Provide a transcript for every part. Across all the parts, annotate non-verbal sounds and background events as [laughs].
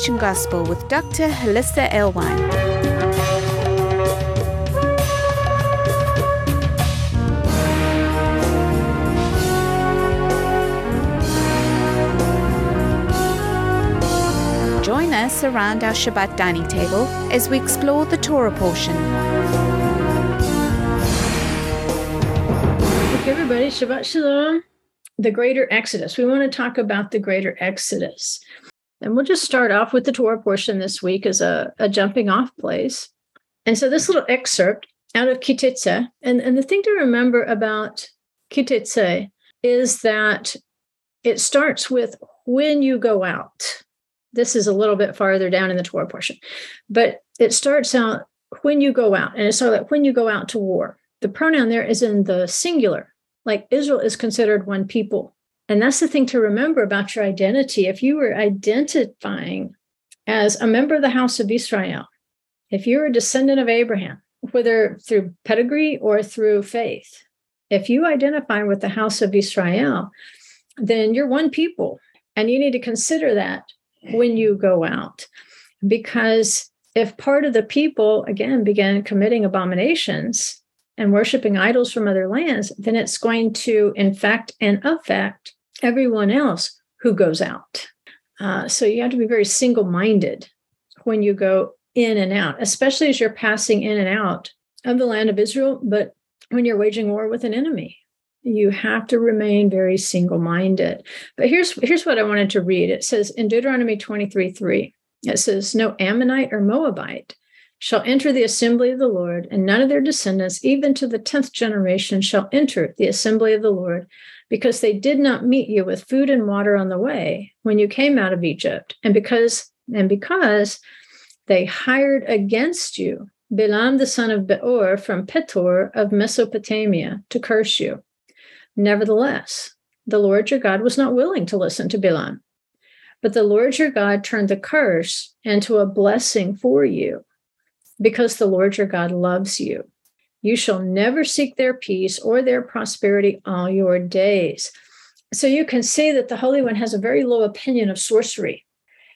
Transformation Gospel with Dr. Hollisa Alewine. Join us around our Shabbat dining table as we explore the Torah portion. Okay, everybody, Shabbat Shalom. The Greater Exodus. We want to talk about the Greater Exodus. And we'll just start off with the Torah portion this week as a, a jumping off place. And so this little excerpt out of Ki and, and the thing to remember about Ki is that it starts with when you go out. This is a little bit farther down in the Torah portion, but it starts out when you go out. And it's so that when you go out to war, the pronoun there is in the singular, like Israel is considered one people. And that's the thing to remember about your identity. If you were identifying as a member of the house of Israel, if you're a descendant of Abraham, whether through pedigree or through faith, if you identify with the house of Israel, then you're one people. And you need to consider that when you go out. Because if part of the people, again, began committing abominations and worshiping idols from other lands, then it's going to infect and affect everyone else who goes out. Uh, so you have to be very single minded when you go in and out, especially as you're passing in and out of the land of Israel, but when you're waging war with an enemy. You have to remain very single minded. But here's, here's what I wanted to read it says in Deuteronomy 23 3, it says, No Ammonite or Moabite shall enter the assembly of the Lord, and none of their descendants, even to the tenth generation, shall enter the assembly of the Lord, because they did not meet you with food and water on the way when you came out of Egypt, and because and because they hired against you Bilam the son of Beor from Petor of Mesopotamia to curse you. Nevertheless, the Lord your God was not willing to listen to Bilam. But the Lord your God turned the curse into a blessing for you because the Lord your God loves you you shall never seek their peace or their prosperity all your days. So you can see that the Holy One has a very low opinion of sorcery.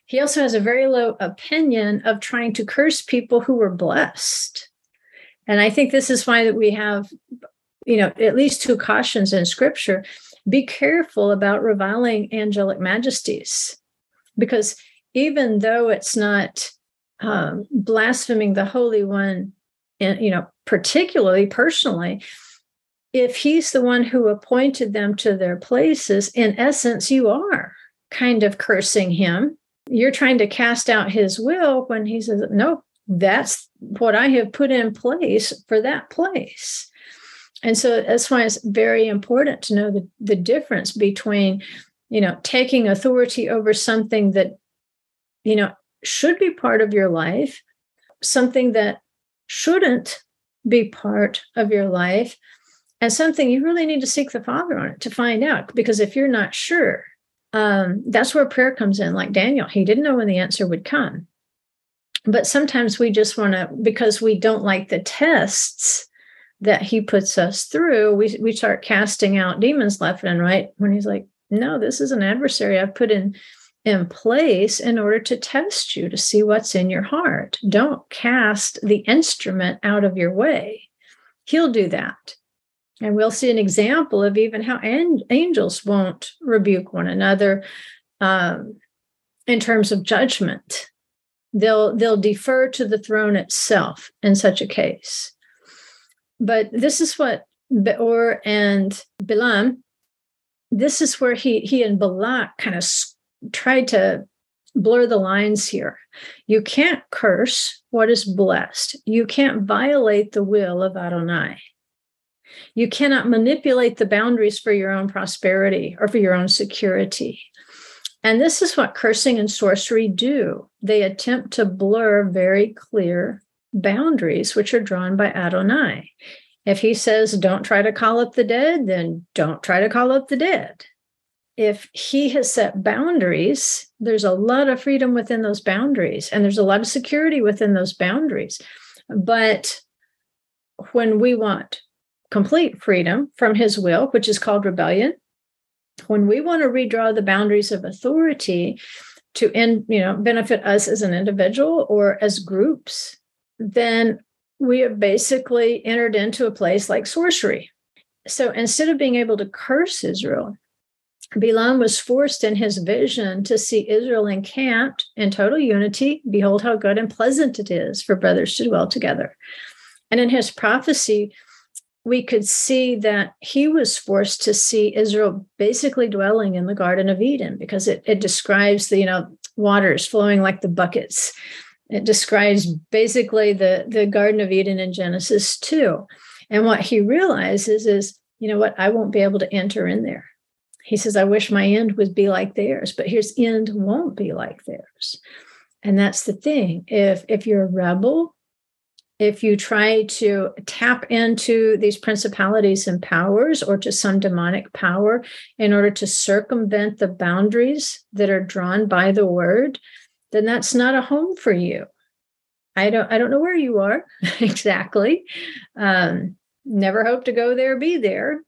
He also has a very low opinion of trying to curse people who were blessed. And I think this is why that we have, you know, at least two cautions in scripture. Be careful about reviling angelic majesties, because even though it's not um, blaspheming the Holy One you know particularly personally if he's the one who appointed them to their places in essence you are kind of cursing him. You're trying to cast out his will when he says no that's what i have put in place for that place. And so that's why it's very important to know the, the difference between you know taking authority over something that you know should be part of your life something that shouldn't be part of your life and something you really need to seek the father on it to find out. Because if you're not sure um, that's where prayer comes in. Like daniel he didn't know when the answer would come. But sometimes we just want to because we don't like the tests that he puts us through we, we start casting out demons left and right when he's like no this is an adversary i've put in in place in order to test you to see what's in your heart. Don't cast the instrument out of your way. He'll do that. And we'll see an example of even how an- angels won't rebuke one another um, in terms of judgment. They'll they'll defer to the throne itself in such a case. But this is what Beor and Bilam, this is where he he and Balak kind of tried to blur the lines here. You can't curse what is blessed. You can't violate the will of Adonai. You cannot manipulate the boundaries for your own prosperity or for your own security. And this is what cursing and sorcery do. They attempt to blur very clear boundaries, which are drawn by Adonai. If he says, don't try to call up the dead, then don't try to call up the dead if he has set boundaries, there's a lot of freedom within those boundaries, and there's a lot of security within those boundaries. But when we want complete freedom from his will, which is called rebellion, when we want to redraw the boundaries of authority, to end, you know, benefit us as an individual or as groups, then we have basically entered into a place like sorcery. So instead of being able to curse Israel, Bilam was forced in his vision to see Israel encamped in total unity. Behold, how good and pleasant it is for brothers to dwell together. And in his prophecy, we could see that he was forced to see Israel basically dwelling in the Garden of Eden because it, it describes the, you know, waters flowing like the buckets. It describes basically the, the Garden of Eden in Genesis 2. And what he realizes is, you know what, I won't be able to enter in there. He says, I wish my end would be like theirs, but his end won't be like theirs. And that's the thing. If if you're a rebel, if you try to tap into these principalities and powers or to some demonic power in order to circumvent the boundaries that are drawn by the word, then that's not a home for you. I don't I don't know where you are [laughs] exactly. Um, never hope to go there, be there.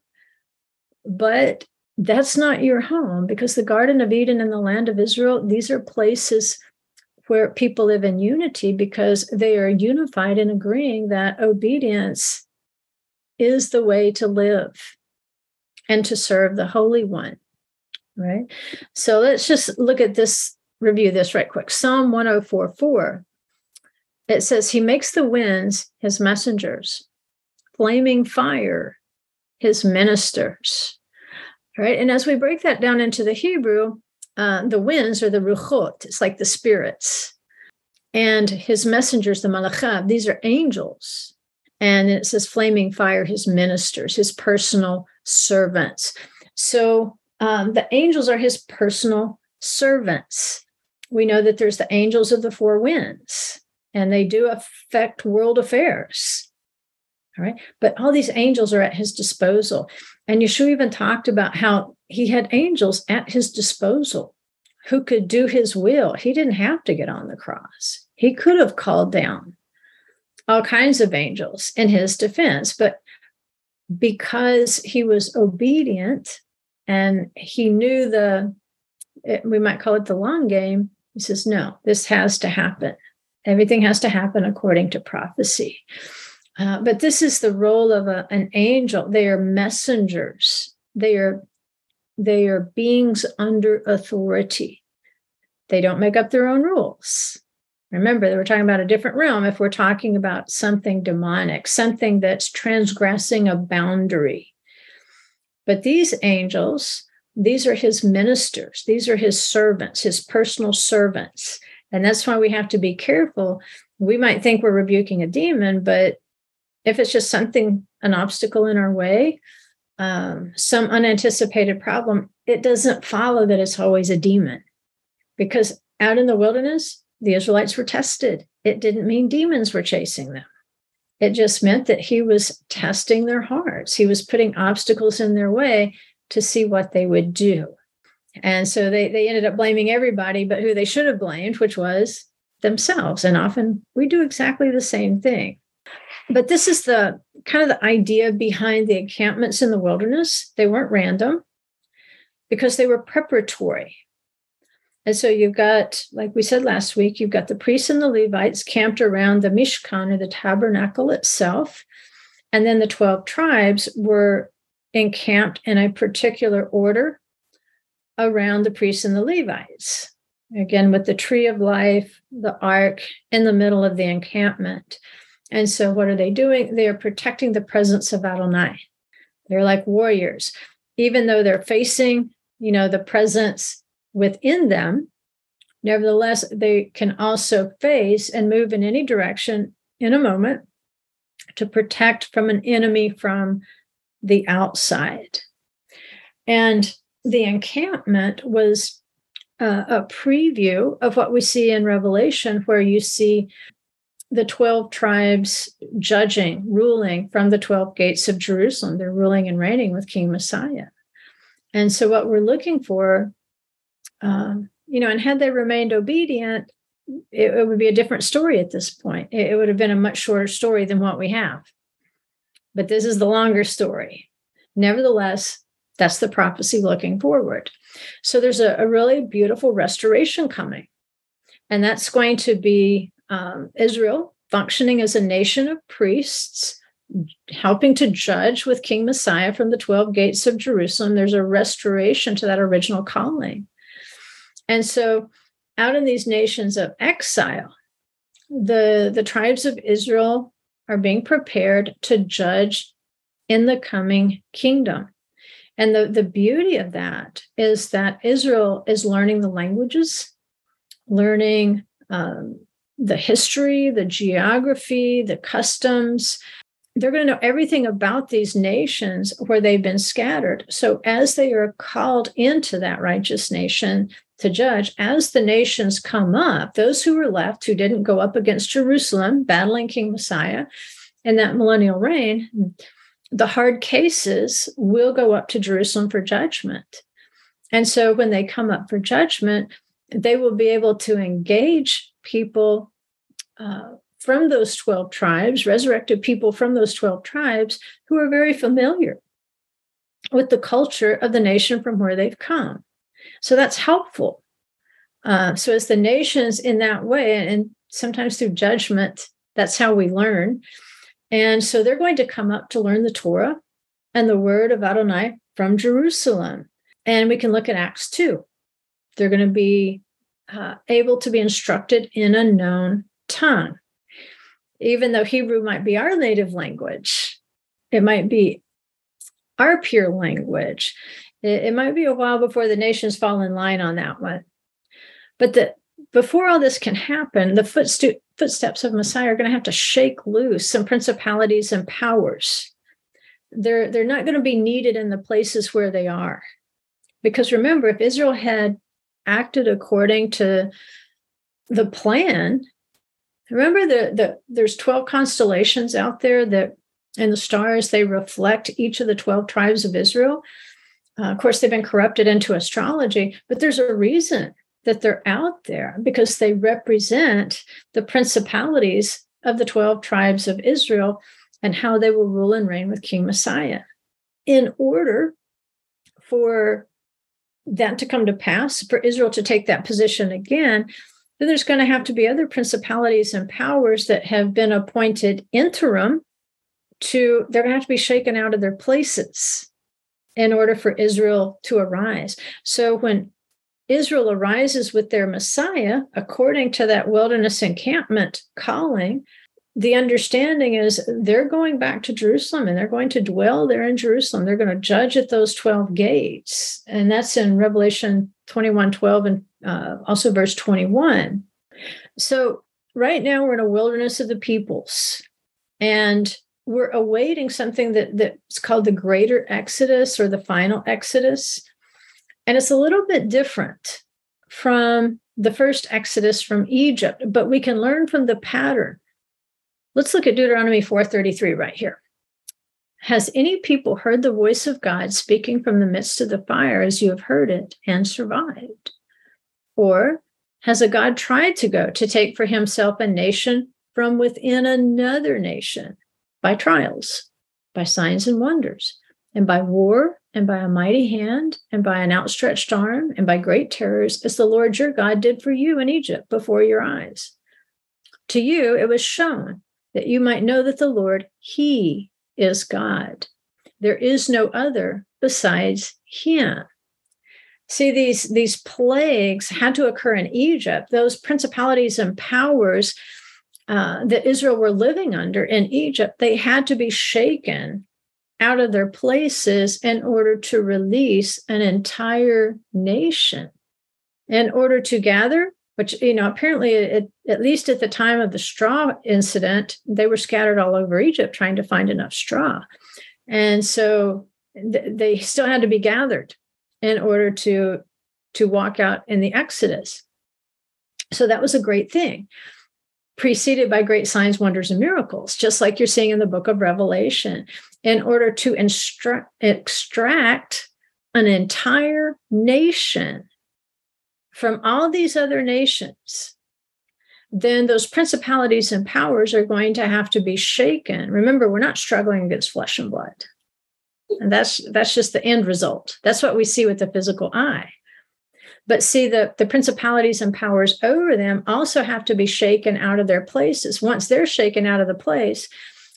But that's not your home because the Garden of Eden and the land of Israel, these are places where people live in unity because they are unified in agreeing that obedience is the way to live and to serve the Holy One. Right. So let's just look at this, review this right quick. Psalm 104 4. It says, He makes the winds his messengers, flaming fire his ministers. Right. And as we break that down into the Hebrew, uh, the winds are the ruchot, it's like the spirits. And his messengers, the malachav, these are angels. And it says flaming fire, his ministers, his personal servants. So um, the angels are his personal servants. We know that there's the angels of the four winds, and they do affect world affairs. All right. But all these angels are at his disposal. And Yeshua even talked about how he had angels at his disposal who could do his will. He didn't have to get on the cross. He could have called down all kinds of angels in his defense, but because he was obedient and he knew the, we might call it the long game, he says, no, this has to happen. Everything has to happen according to prophecy. Uh, but this is the role of a, an angel. They are messengers. They are they are beings under authority. They don't make up their own rules. Remember, we're talking about a different realm if we're talking about something demonic, something that's transgressing a boundary. But these angels, these are his ministers, these are his servants, his personal servants. And that's why we have to be careful. We might think we're rebuking a demon, but if it's just something, an obstacle in our way, um, some unanticipated problem, it doesn't follow that it's always a demon. Because out in the wilderness, the Israelites were tested. It didn't mean demons were chasing them. It just meant that he was testing their hearts. He was putting obstacles in their way to see what they would do. And so they, they ended up blaming everybody, but who they should have blamed, which was themselves. And often we do exactly the same thing. But this is the kind of the idea behind the encampments in the wilderness. They weren't random because they were preparatory. And so you've got, like we said last week, you've got the priests and the Levites camped around the Mishkan or the tabernacle itself. And then the 12 tribes were encamped in a particular order around the priests and the Levites. Again, with the tree of life, the ark in the middle of the encampment. And so, what are they doing? They are protecting the presence of Adonai. They're like warriors, even though they're facing, you know, the presence within them. Nevertheless, they can also face and move in any direction in a moment to protect from an enemy from the outside. And the encampment was uh, a preview of what we see in Revelation, where you see the 12 tribes judging, ruling from the 12 gates of Jerusalem. They're ruling and reigning with King Messiah. And so, what we're looking for, um, you know, and had they remained obedient, it, it, would be a different story at this point. It, it would have been a much shorter story than what we have. But this is the longer story. Nevertheless, That's the prophecy looking forward. So there's a, a really beautiful restoration coming. And that's going to be um, Israel functioning as a nation of priests, helping to judge with King Messiah from the 12 gates of Jerusalem. There's a restoration to that original calling. And so, out in these nations of exile, the, the tribes of Israel are being prepared to judge in the coming kingdom. And the, the beauty of that is that Israel is learning the languages, learning um, the history, the geography, the customs. They're going to know everything about these nations where they've been scattered. So, as they are called into that righteous nation to judge, as the nations come up, those who were left who didn't go up against Jerusalem, battling King Messiah in that millennial reign, the hard cases will go up to Jerusalem for judgment. And so, when they come up for judgment, they will be able to engage people uh, from those 12 tribes, resurrected people from those 12 tribes who are very familiar with the culture of the nation from where they've come. So that's helpful. Uh, so, as the nations in that way, and sometimes through judgment, that's how we learn. And so they're going to come up to learn the Torah and the word of Adonai from Jerusalem. And we can look at Acts 2. They're going to be uh, able to be instructed in a known tongue. Even though Hebrew might be our native language, it might be our pure language. It, it might be a while before the nations fall in line on that one. But the, before all this can happen, the footstu- footsteps of Messiah are going to have to shake loose some principalities and powers. They're, they're not going to be needed in the places where they are. Because remember, if Israel had acted according to the plan. Remember that the, there's 12 constellations out there that and the stars they reflect each of the 12 tribes of Israel. Uh, of course, they've been corrupted into astrology, but there's a reason that they're out there because they represent the principalities of the 12 tribes of Israel and how they will rule and reign with King Messiah. In order for that to come to pass, for Israel to take that position again, then there's going to have to be other principalities and powers that have been appointed interim to, they're going to have to be shaken out of their places in order for Israel to arise. So when Israel arises with their Messiah, according to that wilderness encampment calling, the understanding is they're going back to Jerusalem and they're going to dwell there in Jerusalem. They're going to judge at those 12 gates. And that's in Revelation 21 12 and uh, also verse 21. So, right now, we're in a wilderness of the peoples. And we're awaiting something that, that's called the greater exodus or the final exodus. And it's a little bit different from the first exodus from Egypt, but we can learn from the pattern Let's look at Deuteronomy 4:33 right here. Has any people heard the voice of God speaking from the midst of the fire as you have heard it and survived? Or has a God tried to go to take for himself a nation from within another nation by trials, by signs and wonders, and by war, and by a mighty hand, and by an outstretched arm, and by great terrors, as the Lord your God did for you in Egypt before your eyes? To you it was shown that you might know that the Lord, He is God. There is no other besides Him. See, these, these plagues had to occur in Egypt. Those principalities and powers uh, that Israel were living under in Egypt, they had to be shaken out of their places in order to release an entire nation. In order to gather which you know apparently it, at least at the time of the straw incident they were scattered all over egypt trying to find enough straw. And so th- they still had to be gathered in order to to walk out in the exodus. So that was a great thing preceded by great signs wonders and miracles just like you're seeing in the book of revelation in order to instru- extract an entire nation from all these other nations, then those principalities and powers are going to have to be shaken. Remember, we're not struggling against flesh and blood. And that's that's just the end result. That's what we see with the physical eye. But see, the, the principalities and powers over them also have to be shaken out of their places. Once they're shaken out of the place,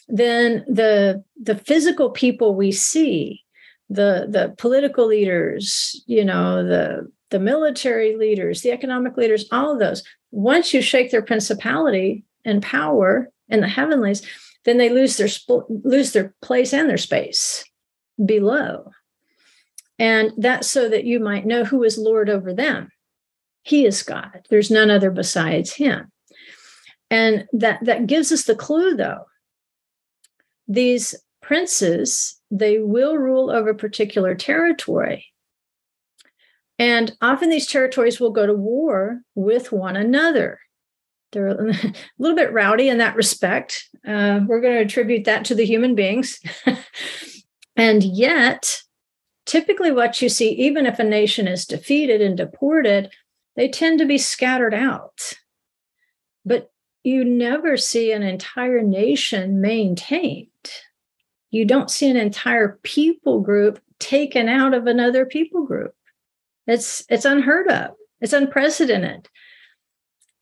then the the physical people we see, the the political leaders, you know, the the military leaders, the economic leaders, all of those, once you shake their principality and power in the heavenlies, then they lose their lose their place and their space below. And that's so that you might know who is Lord over them. He is God. There's none other besides him. And that, that gives us the clue, though. These princes, they will rule over particular territory. And often these territories will go to war with one another. They're a [laughs] little bit rowdy in that respect. Uh, we're going to attribute that to the human beings. [laughs] and yet, typically what you see, even if a nation is defeated and deported, they tend to be scattered out. But you never see an entire nation maintained. You don't see an entire people group taken out of another people group. It's it's unheard of. It's unprecedented.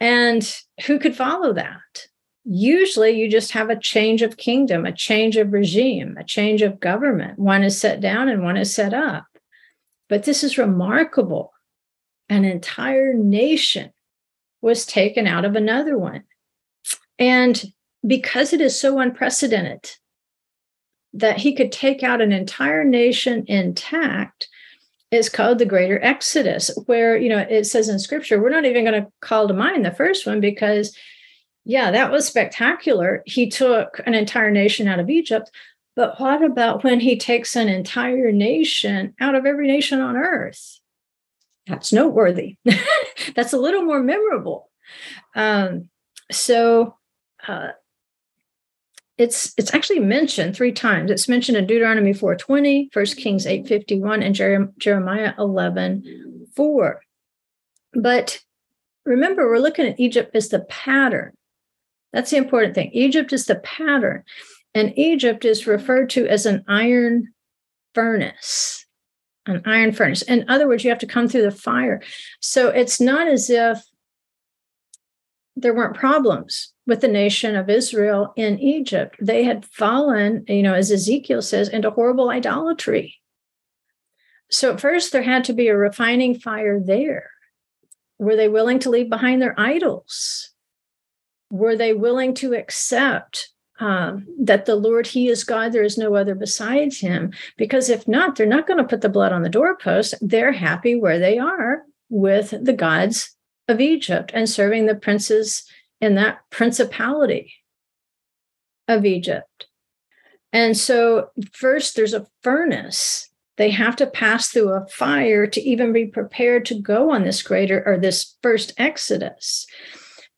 And who could follow that? usually you just have a change of kingdom, a change of regime, a change of government. One is set down and one is set up. But this is remarkable. An entire nation was taken out of another one. And because it is so unprecedented that he could take out an entire nation intact, is called the greater exodus where you know it says in scripture we're not even going to call to mind the first one because yeah, that was spectacular. He took an entire nation out of Egypt. But what about when he takes an entire nation out of every nation on earth? That's noteworthy. [laughs] That's a little more memorable. Um, so uh, it's it's actually mentioned three times. It's mentioned in Deuteronomy 4:20, 1 Kings 8:51, and Jeremiah 11:4. But remember, we're looking at Egypt as the pattern. That's the important thing. Egypt is the pattern, and Egypt is referred to as an iron furnace. An iron furnace. In other words, you have to come through the fire. So it's not as if there weren't problems with the nation of Israel in Egypt. They had fallen, you know, as Ezekiel says, into horrible idolatry. So at first, there had to be a refining fire there. Were they willing to leave behind their idols? were they willing to accept um, that the Lord, He is God, there is no other besides Him? Because if not, they're not going to put the blood on the doorpost. They're happy where they are with the gods of Egypt and serving the princes in that principality of Egypt. And so, first, there's a furnace. They have to pass through a fire to even be prepared to go on this greater or this first Exodus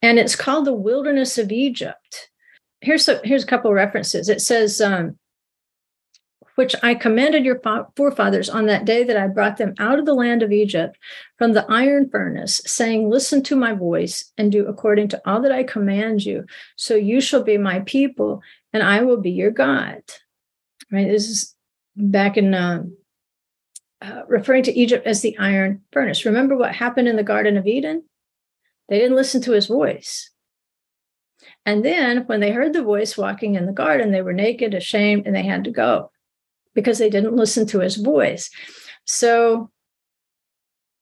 and it's called the Wilderness of Egypt. Here's a, here's a couple references. It says, um, "Which I commanded your forefathers on that day that I brought them out of the land of Egypt from the iron furnace, saying, Listen to my voice and do according to all that I command you. So you shall be my people, and I will be your God." Right. This is back in. Uh, uh, referring to Egypt as the iron furnace. Remember what happened in the Garden of Eden? They didn't listen to his voice. And then when they heard the voice walking in the garden, they were naked, ashamed, and they had to go because they didn't listen to his voice. So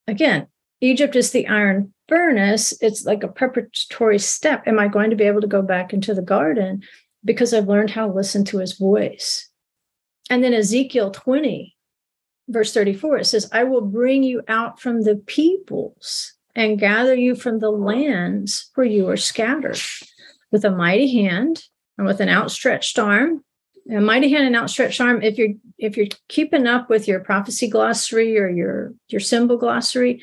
again, Egypt is the iron furnace. It's like a preparatory step. Am I going to be able to go back into the garden because I've learned how to listen to his voice? And then Ezekiel 20, verse 34, it says, I will bring you out from the peoples and gather you from the lands where you are scattered with a mighty hand and with an outstretched arm a mighty hand and outstretched arm. If you're if you're keeping up with your prophecy glossary or your your symbol glossary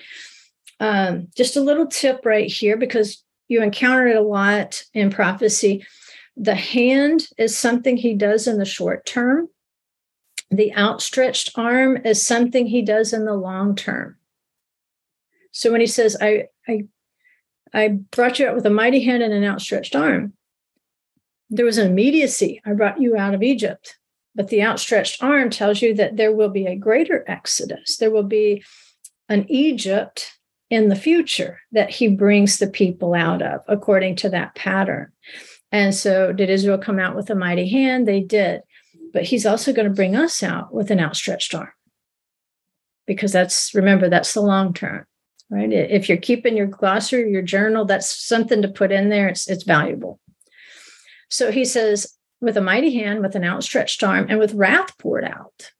um, just a little tip right here because you encounter it a lot in prophecy. The hand is something he does in the short term. The outstretched arm is something he does in the long term. So when he says, I, I, I brought you out with a mighty hand and an outstretched arm, there was an immediacy. I brought you out of Egypt. But the outstretched arm tells you that there will be a greater exodus. There will be an Egypt in the future that he brings the people out of, according to that pattern. And so, did Israel come out with a mighty hand? They did. But he's also going to bring us out with an outstretched arm. Because that's, remember, that's the long term, right? If you're keeping your glossary, your journal, that's something to put in there. It's, it's valuable. So he says, with a mighty hand, with an outstretched arm, and with wrath poured out.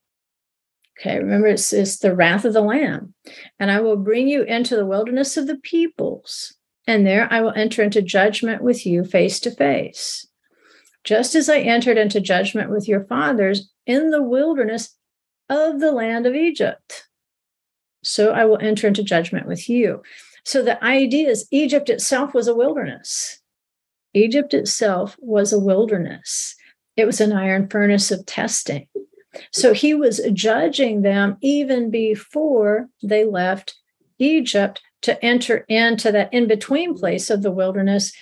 Okay, remember it's, it's the wrath of the Lamb. And I will bring you into the wilderness of the peoples, and there I will enter into judgment with you face to face. Just as I entered into judgment with your fathers in the wilderness of the land of Egypt. So I will enter into judgment with you. So the idea is Egypt itself was a wilderness. Egypt itself was a wilderness. It was an iron furnace of testing. So he was judging them even before they left Egypt to enter into that in between place of the wilderness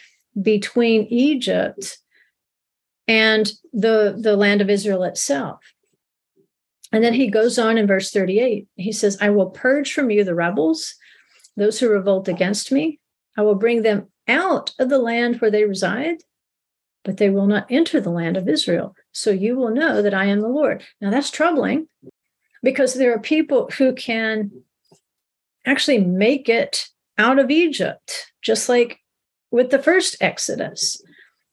between Egypt and the, the land of Israel itself. And then he goes on in verse 38. He says, I will purge from you the rebels, those who revolt against me. I will bring them out of the land where they reside, but they will not enter the land of Israel. So you will know that I am the Lord. Now that's troubling because there are people who can actually make it out of Egypt, just like with the first Exodus.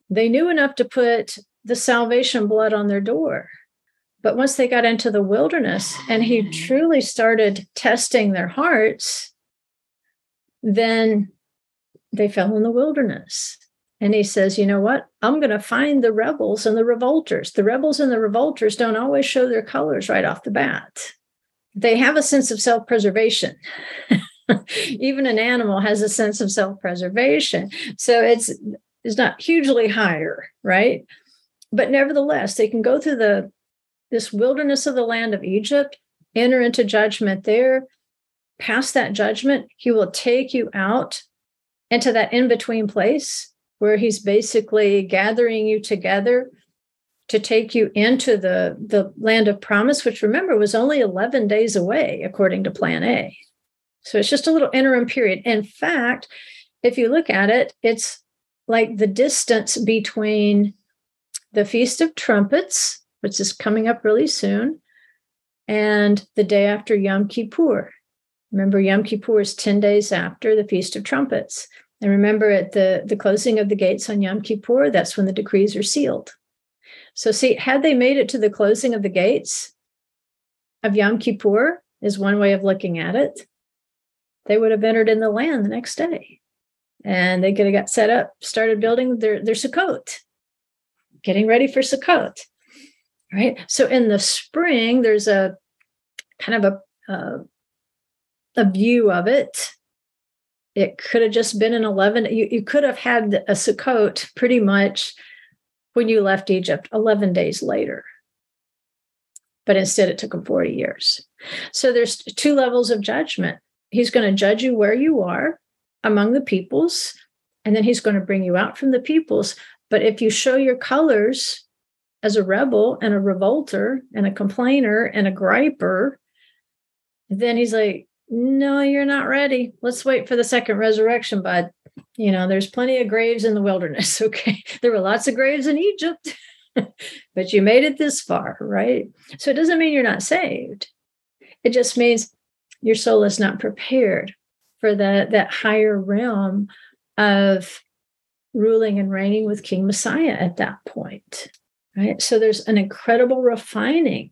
They knew enough to put the salvation blood on their door. But once they got into the wilderness and he truly started testing their hearts, then they fell in the wilderness. And he says, you know what? I'm going to find the rebels and the revolters. The rebels and the revolters don't always show their colors right off the bat. They have a sense of self preservation. [laughs] Even an animal has a sense of self preservation. So it's, it's not hugely higher, right? But nevertheless, they can go through the this wilderness of the land of Egypt, enter into judgment there. Past that judgment, he will take you out into that in between place where he's basically gathering you together to take you into the, the land of promise, which remember was only 11 days away, according to plan A. So it's just a little interim period. In fact, if you look at it, it's like the distance between the Feast of Trumpets, which is coming up really soon, and the day after Yom Kippur. Remember, Yom Kippur is 10 days after the Feast of Trumpets. And remember, at the, the closing of the gates on Yom Kippur, that's when the decrees are sealed. So, see, had they made it to the closing of the gates of Yom Kippur, is one way of looking at it, they would have entered in the land the next day. And they could have got set up, started building their, their Sukkot, getting ready for Sukkot. Right. So in the spring, there's a kind of a, a, a view of it it could have just been an 11. You, you could have had a Sukkot pretty much when you left Egypt 11 days later. But instead, it took him 40 years. So there's two levels of judgment. He's going to judge you where you are among the peoples, and then he's going to bring you out from the peoples. But if you show your colors as a rebel and a revolter and a complainer and a griper, then he's like, no, you're not ready. Let's wait for the second resurrection, bud. You know, there's plenty of graves in the wilderness. [laughs] Okay. There were lots of graves in Egypt, [laughs] but you made it this far, right? So it doesn't mean you're not saved. It just means your soul is not prepared for that, that higher realm of ruling and reigning with King Messiah at that point. Right. So there's an incredible refining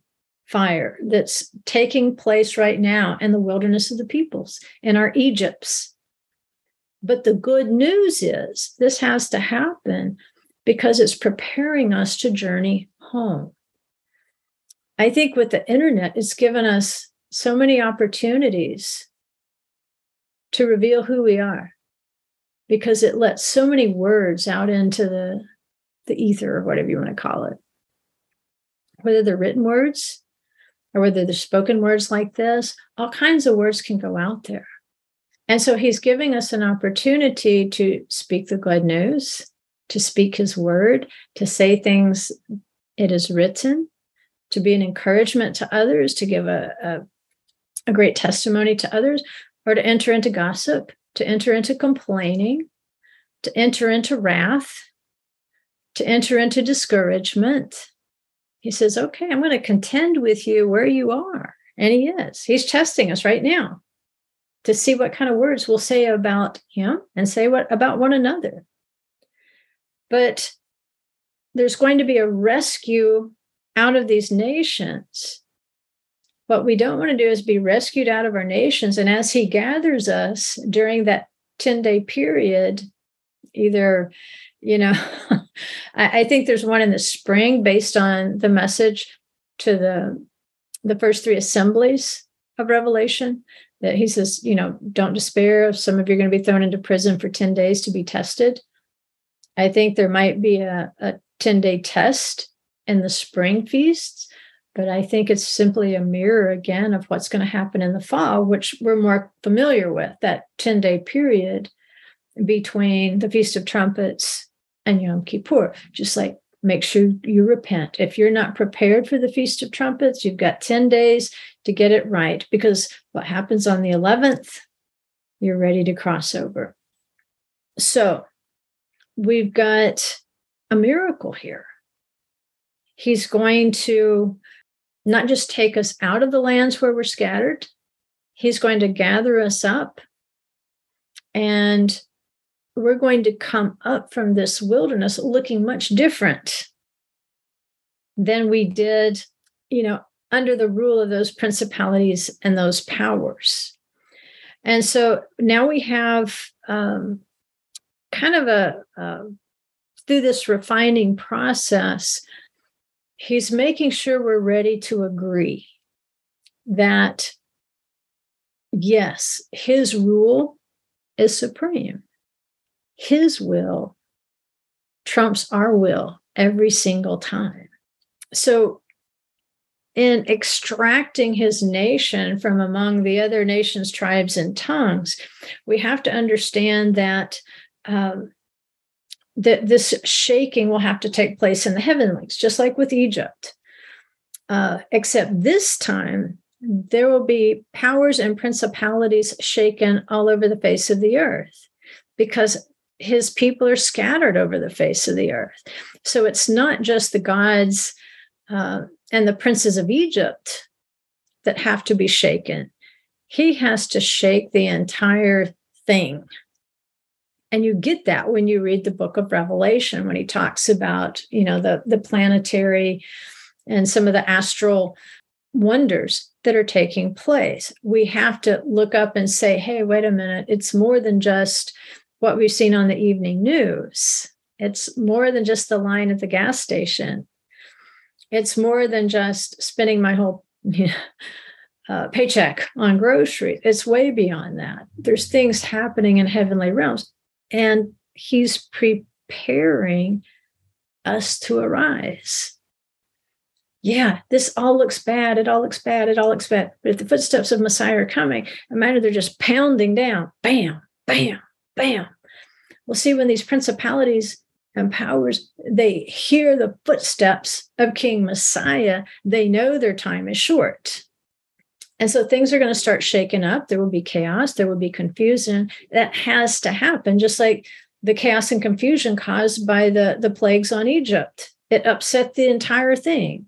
fire that's taking place right now in the wilderness of the peoples, in our Egypts. But the good news is this has to happen because it's preparing us to journey home. I think with the internet, it's given us so many opportunities to reveal who we are because it lets so many words out into the, the ether or whatever you want to call it. Whether they're written words, or whether they're spoken words like this, all kinds of words can go out there. And so he's giving us an opportunity to speak the good news, to speak his word, to say things it is written, to be an encouragement to others, to give a, a, a great testimony to others, or to enter into gossip, to enter into complaining, to enter into wrath, to enter into discouragement. He says, Okay, I'm going to contend with you where you are. And he is. He's testing us right now to see what kind of words we'll say about him and say what about one another. But there's going to be a rescue out of these nations. What we don't want to do is be rescued out of our nations. And as he gathers us during that 10 day period, either, you know, [laughs] I, I think there's one in the spring based on the message to the the first three assemblies of Revelation that he says, you know, don't despair. Some of you are going to be thrown into prison for 10 days to be tested. I think there might be a, a 10 day test in the spring feasts, but I think it's simply a mirror again of what's going to happen in the fall, which we're more familiar with that 10 day period between the Feast of Trumpets and Yom Kippur. Just like make sure you repent. If you're not prepared for the Feast of Trumpets, you've got 10 days to get it right because what happens on the 11th, you're ready to cross over. So we've got a miracle here. He's going to not just take us out of the lands where we're scattered, he's going to gather us up and we're going to come up from this wilderness looking much different than we did, you know, under the rule of those principalities and those powers. And so now we have um, kind of a, through this refining process, he's making sure we're ready to agree that, yes, his rule is supreme. His will trumps our will every single time. So in extracting his nation from among the other nations, tribes, and tongues, we have to understand that um, that this shaking will have to take place in the heavenlies, just like with Egypt. Uh, except this time, there will be powers and principalities shaken all over the face of the earth because his people are scattered over the face of the earth. So it's not just the gods uh, and the princes of Egypt that have to be shaken. He has to shake the entire thing. And you get that when you read the book of Revelation, when he talks about, you know, the, the planetary and some of the astral wonders that are taking place. We have to look up and say, hey, wait a minute, it's more than just what we've seen on the evening news. It's more than just the line at the gas station it's more than just spending my whole [laughs] uh, paycheck on groceries. It's way beyond that. There's things happening in heavenly realms, and He's preparing us to arise. Yeah, this all looks bad. It all looks bad. It all looks bad. But if the footsteps of Messiah are coming, imagine they're just pounding down, bam, bam, bam. We'll see when these principalities and powers, they hear the footsteps of King Messiah, they know their time is short. And so things are going to start shaking up. There will be chaos, there will be confusion. That has to happen, just like the chaos and confusion caused by the, the plagues on Egypt. It upset the entire thing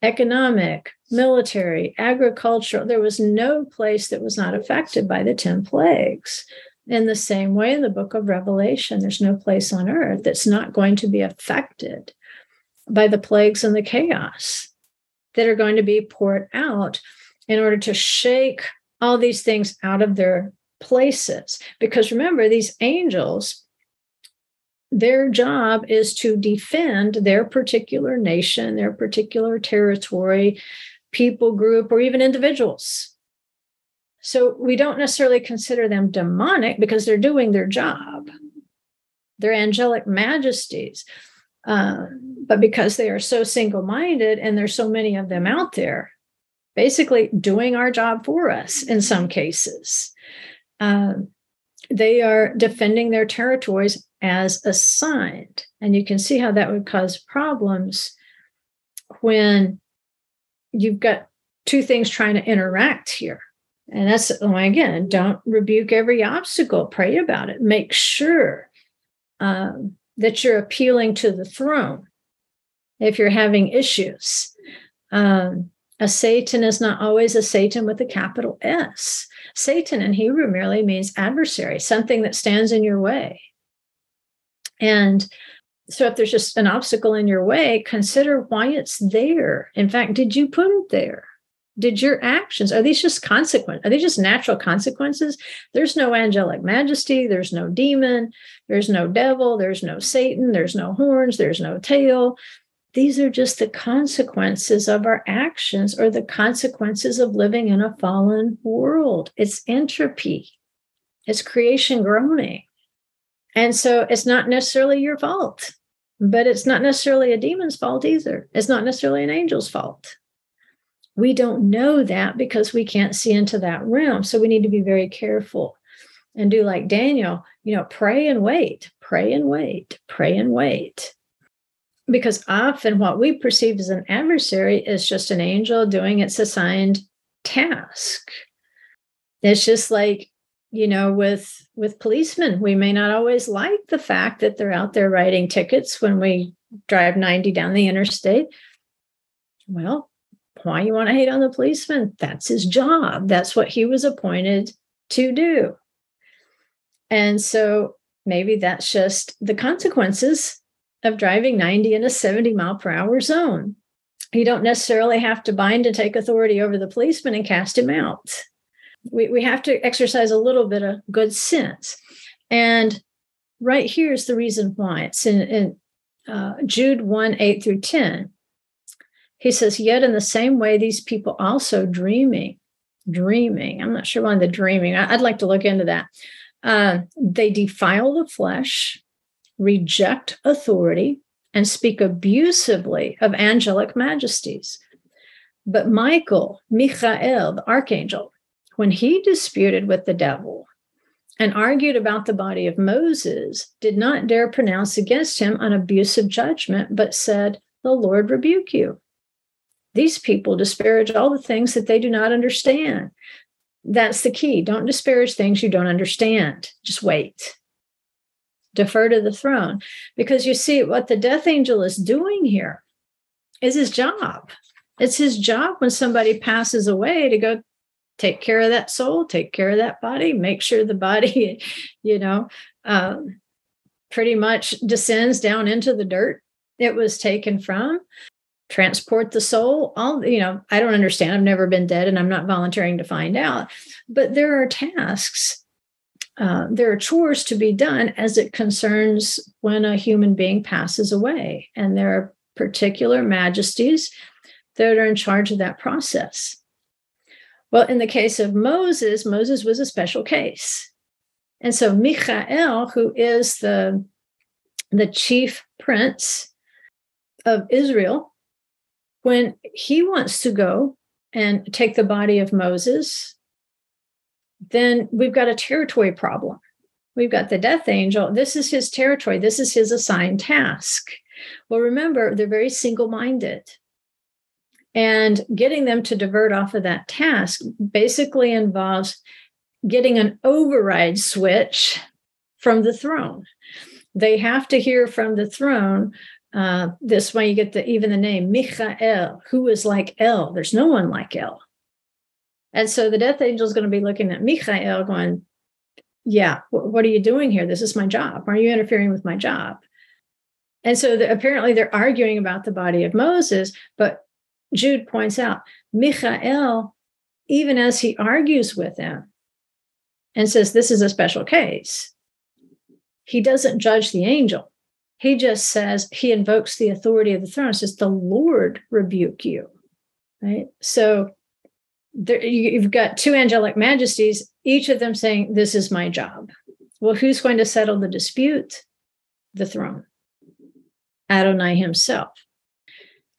economic, military, agricultural. There was no place that was not affected by the 10 plagues. In the same way, in the book of Revelation, there's no place on earth that's not going to be affected by the plagues and the chaos that are going to be poured out in order to shake all these things out of their places. Because remember, these angels, their job is to defend their particular nation, their particular territory, people group, or even individuals. So we don't necessarily consider them demonic because they're doing their job. They're angelic majesties. Uh, but because they are so single minded and there's so many of them out there, basically doing our job for us in some cases, uh, they are defending their territories as assigned. And you can see how that would cause problems when you've got two things trying to interact here. And that's again, don't rebuke every obstacle, pray about it. Make sure um, that you're appealing to the throne if you're having issues. Um, a Satan is not always a Satan with a capital S. Satan in Hebrew merely means adversary, something that stands in your way. And so if there's just an obstacle in your way, consider why it's there. In fact, did you put it there? Did your actions, are these just consequences? Are they just natural consequences? There's no angelic majesty, there's no demon, there's no devil, there's no Satan, there's no horns, there's no tail. These are just the consequences of our actions or the consequences of living in a fallen world. It's entropy, it's creation groaning. And so it's not necessarily your fault, but it's not necessarily a demon's fault either. It's not necessarily an angel's fault. We don't know that because we can't see into that realm. So we need to be very careful and do like Daniel, you know, pray and wait, pray and wait, pray and wait. Because often what we perceive as an adversary is just an angel doing its assigned task. It's just like you know with with policemen we may not always like the fact that they're out there writing tickets when we drive 90 down the interstate well why you want to hate on the policeman that's his job that's what he was appointed to do and so maybe that's just the consequences of driving 90 in a 70 mile per hour zone you don't necessarily have to bind and take authority over the policeman and cast him out we, we have to exercise a little bit of good sense. And right here is the reason why. It's in, in uh, Jude 1 8 through 10. He says, Yet in the same way, these people also dreaming, dreaming. I'm not sure why the dreaming. I, would like to look into that. Uh, they defile the flesh, reject authority, and speak abusively of angelic majesties. But Michael, Michael, the archangel, when he disputed with the devil and argued about the body of Moses, did not dare pronounce against him an abusive judgment, but said, The Lord rebuke you. These people disparage all the things that they do not understand. That's the key. Don't disparage things you don't understand. Just wait. Defer to the throne. Because you see, what the death angel is doing here is his job. It's his job when somebody passes away to go take care of that soul, take care of that body, make sure the body, [laughs] you know, um, pretty much descends down into the dirt it was taken from, transport the soul. All, you know, I don't understand. I've never been dead and I'm not volunteering to find out. But there are tasks, uh, there are chores to be done as it concerns when a human being passes away. And there are particular majesties that are in charge of that process. Well, in the case of Moses, Moses was a special case. And so Michael, who is the, the chief prince of Israel, when he wants to go and take the body of Moses, then we've got a territory problem. We've got the death angel. This is his territory. This is his assigned task. Well, remember, they're very single minded. And getting them to divert off of that task basically involves getting an override switch from the throne. They have to hear from the throne. Uh, this way, you get the even the name Michael, who is like El. There's no one like El. And so the death angel is going to be looking at Michael, going, "Yeah, what are you doing here? This is my job. Are you interfering with my job?" And so the, apparently they're arguing about the body of Moses, but Jude points out, Michael, even as he argues with him and says, This is a special case, he doesn't judge the angel. He just says, He invokes the authority of the throne, says, The Lord rebuke you. Right? So there, you've got two angelic majesties, each of them saying, This is my job. Well, who's going to settle the dispute? The throne. Adonai himself.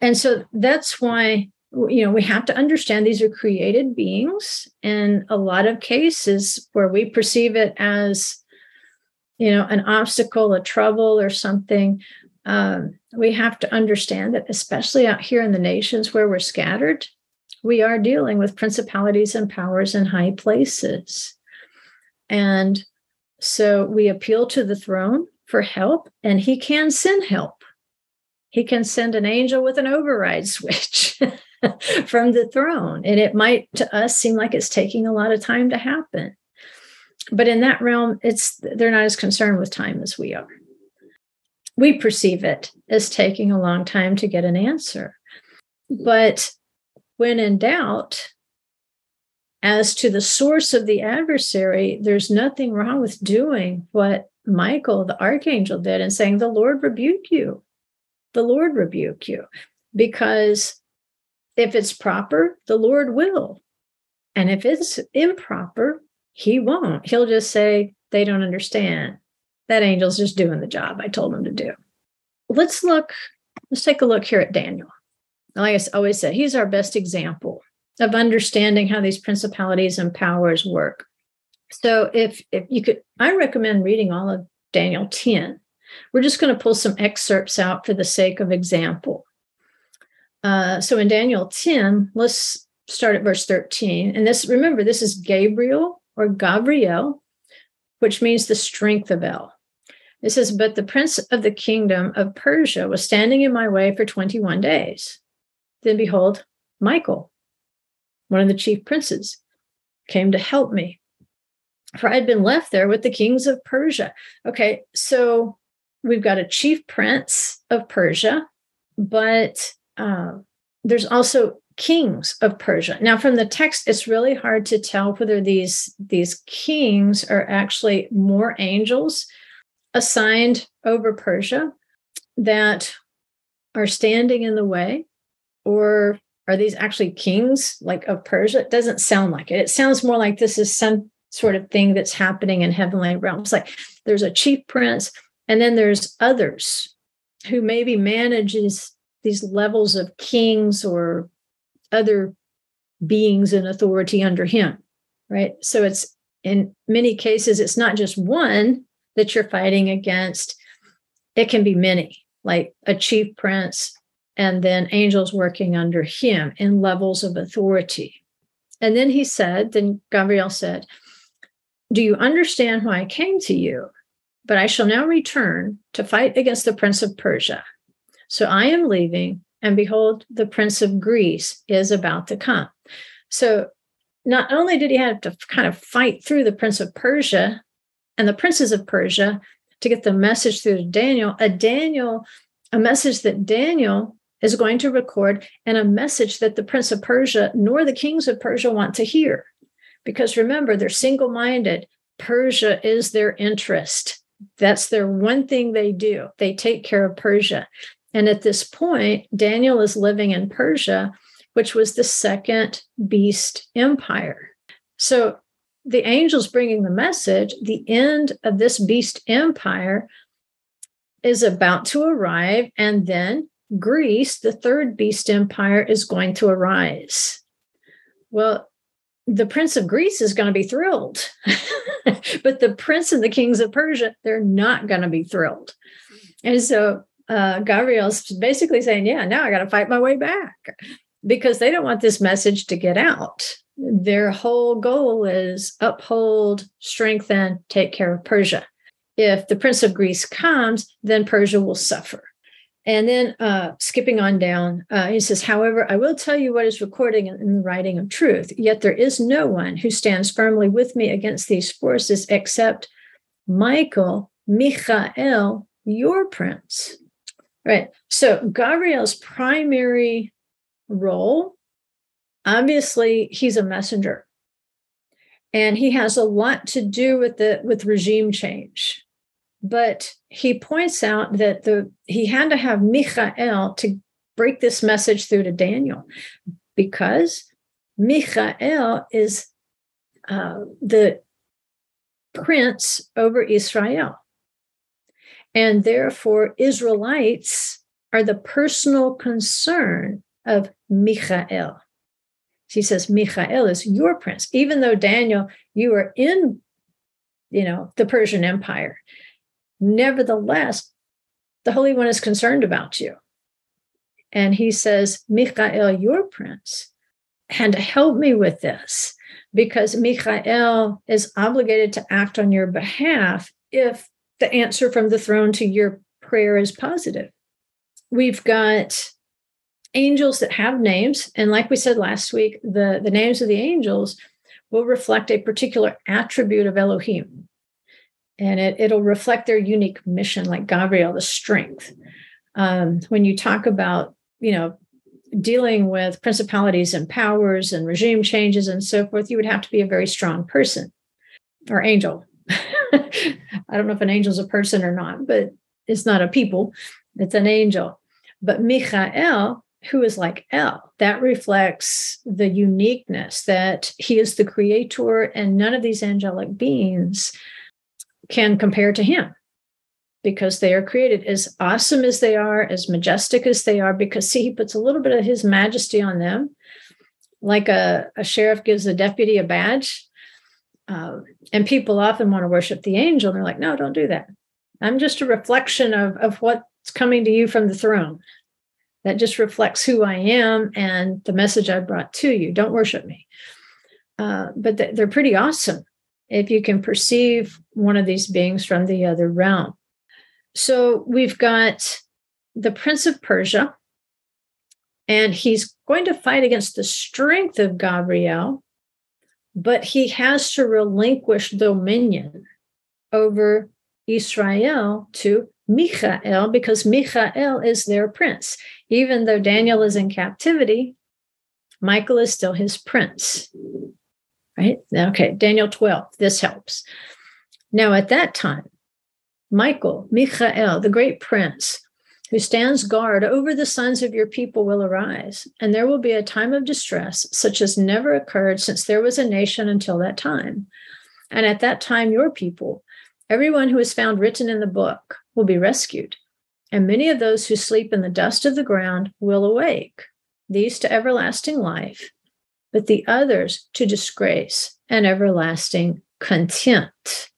And so that's why you know we have to understand these are created beings in a lot of cases where we perceive it as you know an obstacle a trouble or something um, we have to understand that especially out here in the nations where we're scattered we are dealing with principalities and powers in high places. And so we appeal to the throne for help, and he can send help. He can send an angel with an override switch [laughs] from the throne. And it might to us seem like it's taking a lot of time to happen. But in that realm, it's they're not as concerned with time as we are. We perceive it as taking a long time to get an answer. But when in doubt, as to the source of the adversary, there's nothing wrong with doing what Michael, the archangel, did and saying, The Lord rebuke you. The Lord rebuke you. Because if it's proper, the Lord will. And if it's improper, he won't. He'll just say, They don't understand. That angel's just doing the job I told him to do. Let's look, let's take a look here at Daniel. Like I always say, he's our best example of understanding how these principalities and powers work. So if if you could, I recommend reading all of Daniel 10. We're just going to pull some excerpts out for the sake of example. Uh, so in Daniel 10, let's start at verse 13. And this, remember, this is Gabriel or Gabriel, which means the strength of El. It says, But the prince of the kingdom of Persia was standing in my way for 21 days. Then behold, Michael, one of the chief princes, came to help me. For I had been left there with the kings of Persia. Okay, so we've got a chief prince of Persia, but uh, there's also kings of Persia. Now, from the text, it's really hard to tell whether these these kings are actually more angels assigned over Persia that are standing in the way, or are these actually kings like of Persia? It doesn't sound like it. It sounds more like this is some sort of thing that's happening in heavenly realms. Like there's a chief prince, and then there's others who maybe manages these levels of kings or other beings in authority under him, right? So it's in many cases, it's not just one that you're fighting against, it can be many, like a chief prince and then angels working under him in levels of authority. And then he said, then Gabriel said, Do you understand why I came to you? But I shall now return to fight against the prince of Persia. So I am leaving, and behold, the prince of Greece is about to come. So not only did he have to kind of fight through the prince of Persia and the princes of Persia to get the message through to Daniel, a Daniel, a message that Daniel is going to record, and a message that the prince of Persia nor the kings of Persia want to hear. Because remember, they're single minded. Persia is their interest. That's their one thing they do. They take care of Persia. And at this point, Daniel is living in Persia, which was the second beast empire. So the angels bringing the message, the end of this beast empire is about to arrive. And then Greece, the third beast empire, is going to arise. Well, the prince of Greece is going to be thrilled, [laughs] but the prince and the kings of Persia, they're not going to be thrilled. And so uh, Gabriel's basically saying, Yeah, now I got to fight my way back because they don't want this message to get out. Their whole goal is uphold, strengthen, take care of Persia. If the prince of Greece comes, then Persia will suffer. And then uh, skipping on down, uh, he says, However, I will tell you what is recorded in, in the writing of truth. Yet there is no one who stands firmly with me against these forces except Michael, Michael, your prince. Right. So Gabriel's primary role, obviously, he's a messenger. And he has a lot to do with the with regime change. But he points out that the he had to have Michael to break this message through to Daniel because Michael is uh, the prince over Israel. And therefore, Israelites are the personal concern of Michael. He says, Michael is your prince. Even though Daniel, you are in, you know, the Persian Empire. Nevertheless, the Holy One is concerned about you. And he says, Michael, your prince. and help me with this because Michael is obligated to act on your behalf if the answer from the throne to your prayer is positive. We've got angels that have names. And like we said last week, the, the names of the angels will reflect a particular attribute of Elohim. And it, it'll reflect their unique mission, like Gabriel, the strength. Um, when you talk about, you know, dealing with principalities and powers and regime changes and so forth, you would have to be a very strong person or angel. [laughs] [laughs] I don't know if an angel is a person or not, but it's not a people, it's an angel. But Michael, who is like El, that reflects the uniqueness that he is the creator, and none of these angelic beings can compare to him because they are created as awesome as they are, as majestic as they are, because see, he puts a little bit of his majesty on them, like a, a sheriff gives a deputy a badge. Uh, and people often want to worship the angel. And they're like, no, don't do that. I'm just a reflection of, of what's coming to you from the throne. That just reflects who I am and the message I brought to you. Don't worship me. Uh, but th- they're pretty awesome if you can perceive one of these beings from the other realm. So we've got the Prince of Persia, and he's going to fight against the strength of Gabriel, but he has to relinquish dominion over Israel to Michael because Michael is their prince. Even though Daniel is in captivity, Michael is still his prince. Right? Okay, Daniel 12, this helps. Now, at that time, Michael, Michael, the great prince, who stands guard over the sons of your people will arise, and there will be a time of distress such as never occurred since there was a nation until that time. And at that time, your people, everyone who is found written in the book, will be rescued. And many of those who sleep in the dust of the ground will awake, these to everlasting life, but the others to disgrace and everlasting contempt.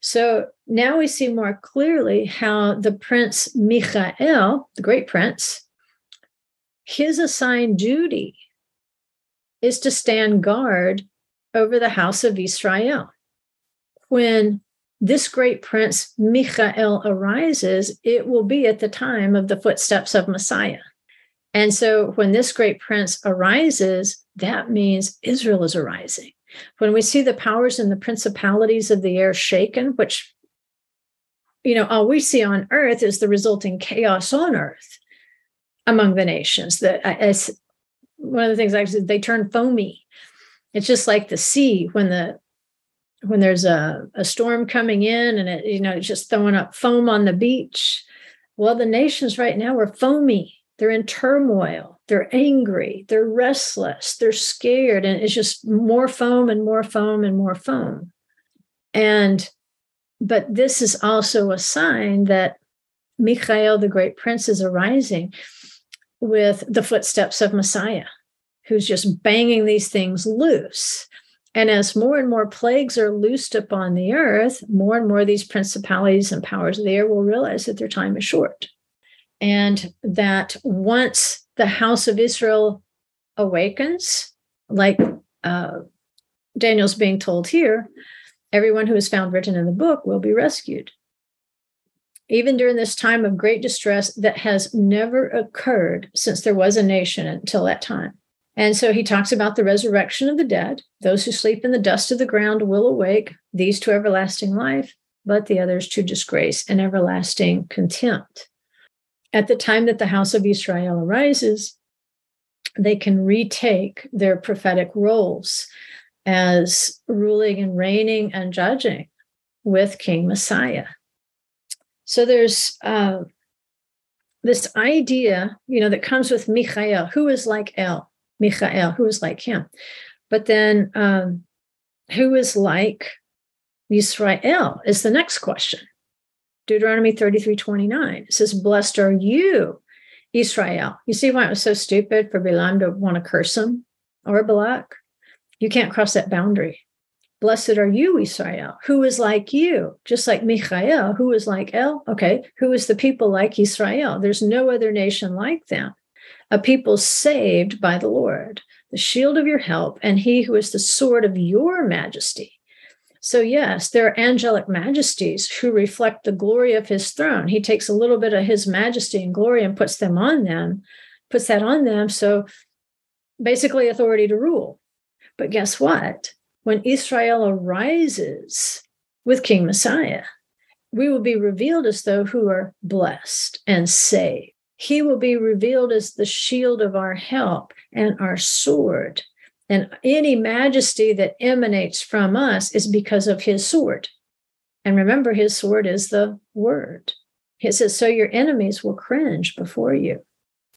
So now we see more clearly how the prince Michael, the great prince, his assigned duty is to stand guard over the house of Israel. When this great prince Michael arises, it will be at the time of the footsteps of Messiah. And so when this great prince arises, that means Israel is arising. When we see the powers and the principalities of the air shaken, which, you know, all we see on earth is the resulting chaos on earth among the nations. That as one of the things I said, they turn foamy. It's just like the sea when the when there's a, a storm coming in and it, you know, it's just throwing up foam on the beach. Well, the nations right now are foamy. They're in turmoil they're angry, they're restless, they're scared, and it's just more foam and more foam and more foam. And but this is also a sign that Michael, the great prince, is arising with the footsteps of Messiah, who's just banging these things loose. And as more and more plagues are loosed upon the earth, more and more these principalities and powers there will realize that their time is short. And that once the house of Israel awakens, like uh, Daniel's being told here, everyone who is found written in the book will be rescued. Even during this time of great distress that has never occurred since there was a nation until that time. And so he talks about the resurrection of the dead. Those who sleep in the dust of the ground will awake, these to everlasting life, but the others to disgrace and everlasting contempt at the time that the house of Israel arises, they can retake their prophetic roles as ruling and reigning and judging with King Messiah. So there's uh, this idea, you know, that comes with Michael, who is like El, Michael, who is like him. But then um, who is like Israel is the next question. Deuteronomy 33 29. Says, Blessed are you, Israel. You see why it was so stupid for Balaam to want to curse him or Balak? You can't cross that boundary. Blessed are you, Israel, who is like you, just like Michael, who is like El. Okay, who is the people like Israel? There's no other nation like them. A people saved by the Lord. the shield of your help, and he who is the sword of your majesty. So, yes, there are angelic majesties who reflect the glory of his throne. He takes a little bit of his majesty and glory and puts them on them, puts that on them. So, basically, authority to rule. But guess what? When Israel arises with King Messiah, we will be revealed as though who are blessed and saved. He will be revealed as the shield of our help and our sword. And any majesty that emanates from us is because of his sword. And remember, his sword is the word. It says, So your enemies will cringe before you,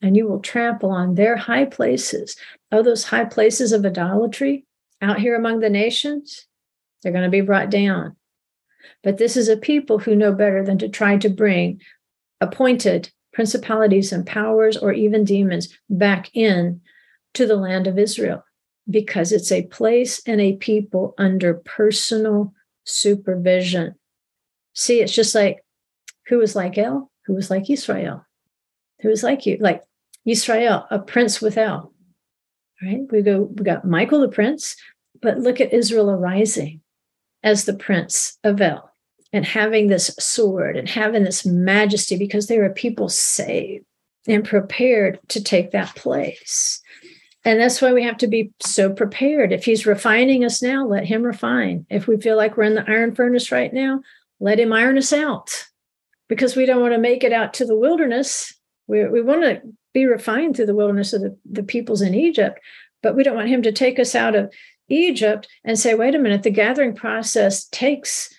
and you will trample on their high places. Oh, those high places of idolatry out here among the nations, they're going to be brought down. But this is a people who know better than to try to bring appointed principalities and powers or even demons back in to the land of Israel because it's a place and a people under personal supervision. See, it's just like who was like El, who was like Israel, who was like you, like Israel, a prince without. Right? We go, we got Michael the prince, but look at Israel arising as the prince of El and having this sword and having this majesty because they were people saved and prepared to take that place. And that's why we have to be so prepared. If he's refining us now, let him refine. If we feel like we're in the iron furnace right now, let him iron us out because we don't want to make it out to the wilderness. We, we want to be refined through the wilderness of the, the peoples in Egypt, but we don't want him to take us out of Egypt and say, wait a minute, the gathering process takes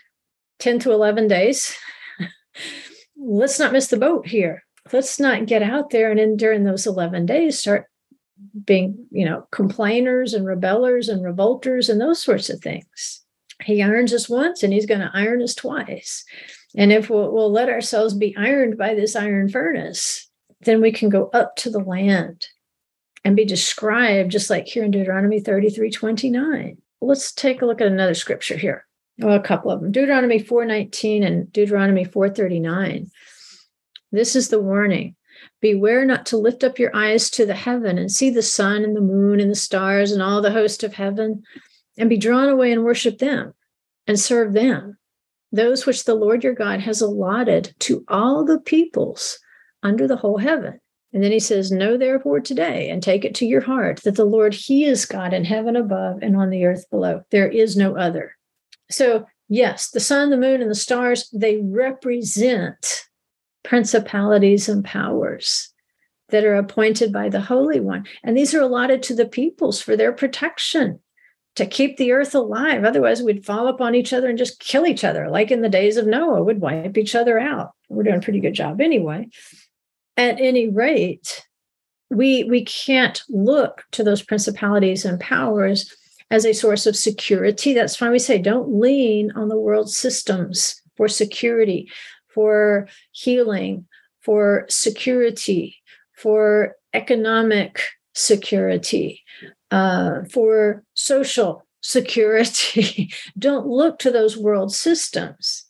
10 to 11 days. [laughs] Let's not miss the boat here. Let's not get out there and in during those 11 days start being, you know, complainers and rebellers and revolters and those sorts of things. He irons us once and he's going to iron us twice. And if we'll, we'll let ourselves be ironed by this iron furnace, then we can go up to the land and be described just like here in Deuteronomy 33 29. Let's take a look at another scripture here. Well, a couple of them. Deuteronomy 4:19 and Deuteronomy 4:39. This is the warning. Beware not to lift up your eyes to the heaven and see the sun and the moon and the stars and all the host of heaven, and be drawn away and worship them and serve them, those which the Lord your God has allotted to all the peoples under the whole heaven. And then he says, Know therefore today and take it to your heart that the Lord, He is God in heaven above and on the earth below. There is no other. So, yes, the sun, the moon, and the stars, they represent principalities and powers that are appointed by the Holy One. And these are allotted to the peoples for their protection to keep the earth alive. Otherwise, we'd fall upon each other and just kill each other, like in the days of Noah, would wipe each other out. We're doing a pretty good job anyway at any rate, we we can't look to those principalities and powers as a source of security. That's why we say don't lean on the world systems for security, for healing, for security, for economic security, uh, for social security. [laughs] don't look to those world systems.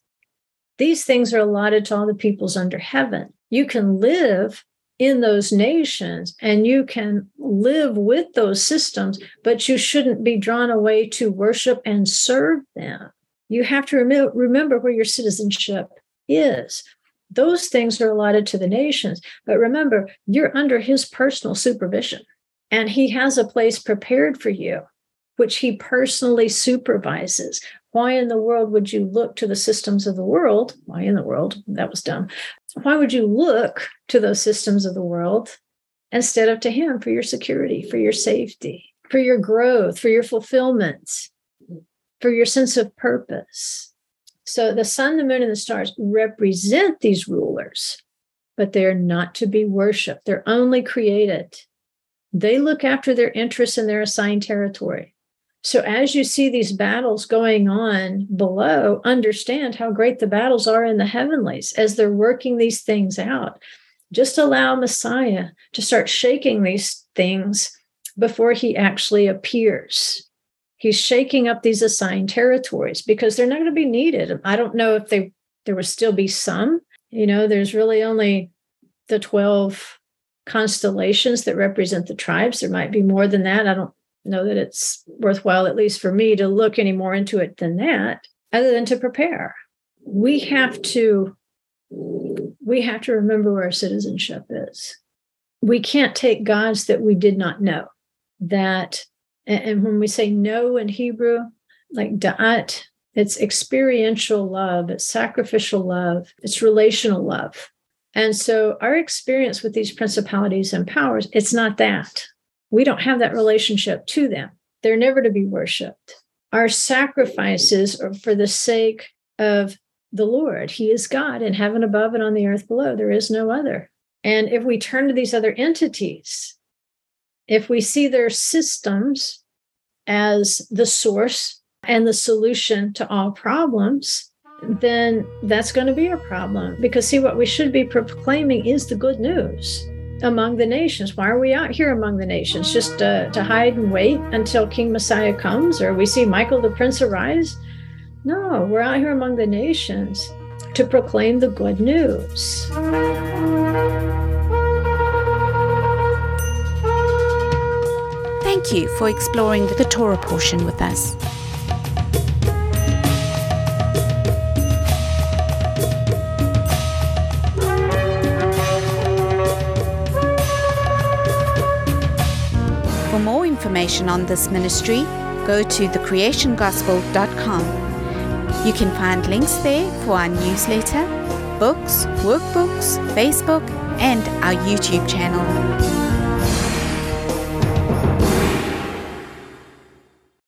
These things are allotted to all the peoples under heaven you can live in those nations and you can live with those systems, but you shouldn't be drawn away to worship and serve them. You have to rem- remember where your citizenship is. Those things are allotted to the nations, but remember, you're under his personal supervision and he has a place prepared for you, which he personally supervises. Why in the world would you look to the systems of the world? Why in the world? That was dumb. Why would you look to those systems of the world instead of to Him for your security, for your safety, for your growth, for your fulfillment, for your sense of purpose? So the sun, the moon, and the stars represent these rulers, but they're not to be worshiped. They're only created. They look after their interests in their assigned territory. So as you see these battles going on below, understand how great the battles are in the heavenlies as they're working these things out. Just allow Messiah to start shaking these things before he actually appears. He's shaking up these assigned territories because they're not going to be needed. I don't know if they there will still be some. You know, there's really only the 12 constellations that represent the tribes. There might be more than that. I don't know that it's worthwhile, at least for me, to look any more into it than that, other than to prepare. We have to we have to remember where our citizenship is. We can't take gods that we did not know. That and when we say no in Hebrew, like da'at, it's experiential love, it's sacrificial love, it's relational love. And so our experience with these principalities and powers, it's not that. We don't have that relationship to them. They're never to be worshiped. Our sacrifices are for the sake of the Lord. He is God in heaven above and on the earth below. There is no other. And if we turn to these other entities, if we see their systems as the source and the solution to all problems, then that's going to be a problem. Because, see, what we should be proclaiming is the good news among the nations. Why are we out here among the nations? Just to hide and wait until King Messiah comes or we see Michael the Prince arise? No, we're out here among the nations to proclaim the good news. Thank you for exploring the Torah portion with us. Information on this ministry, go to thecreationgospel.com. You can find links there for our newsletter, books, workbooks, Facebook, and our YouTube channel.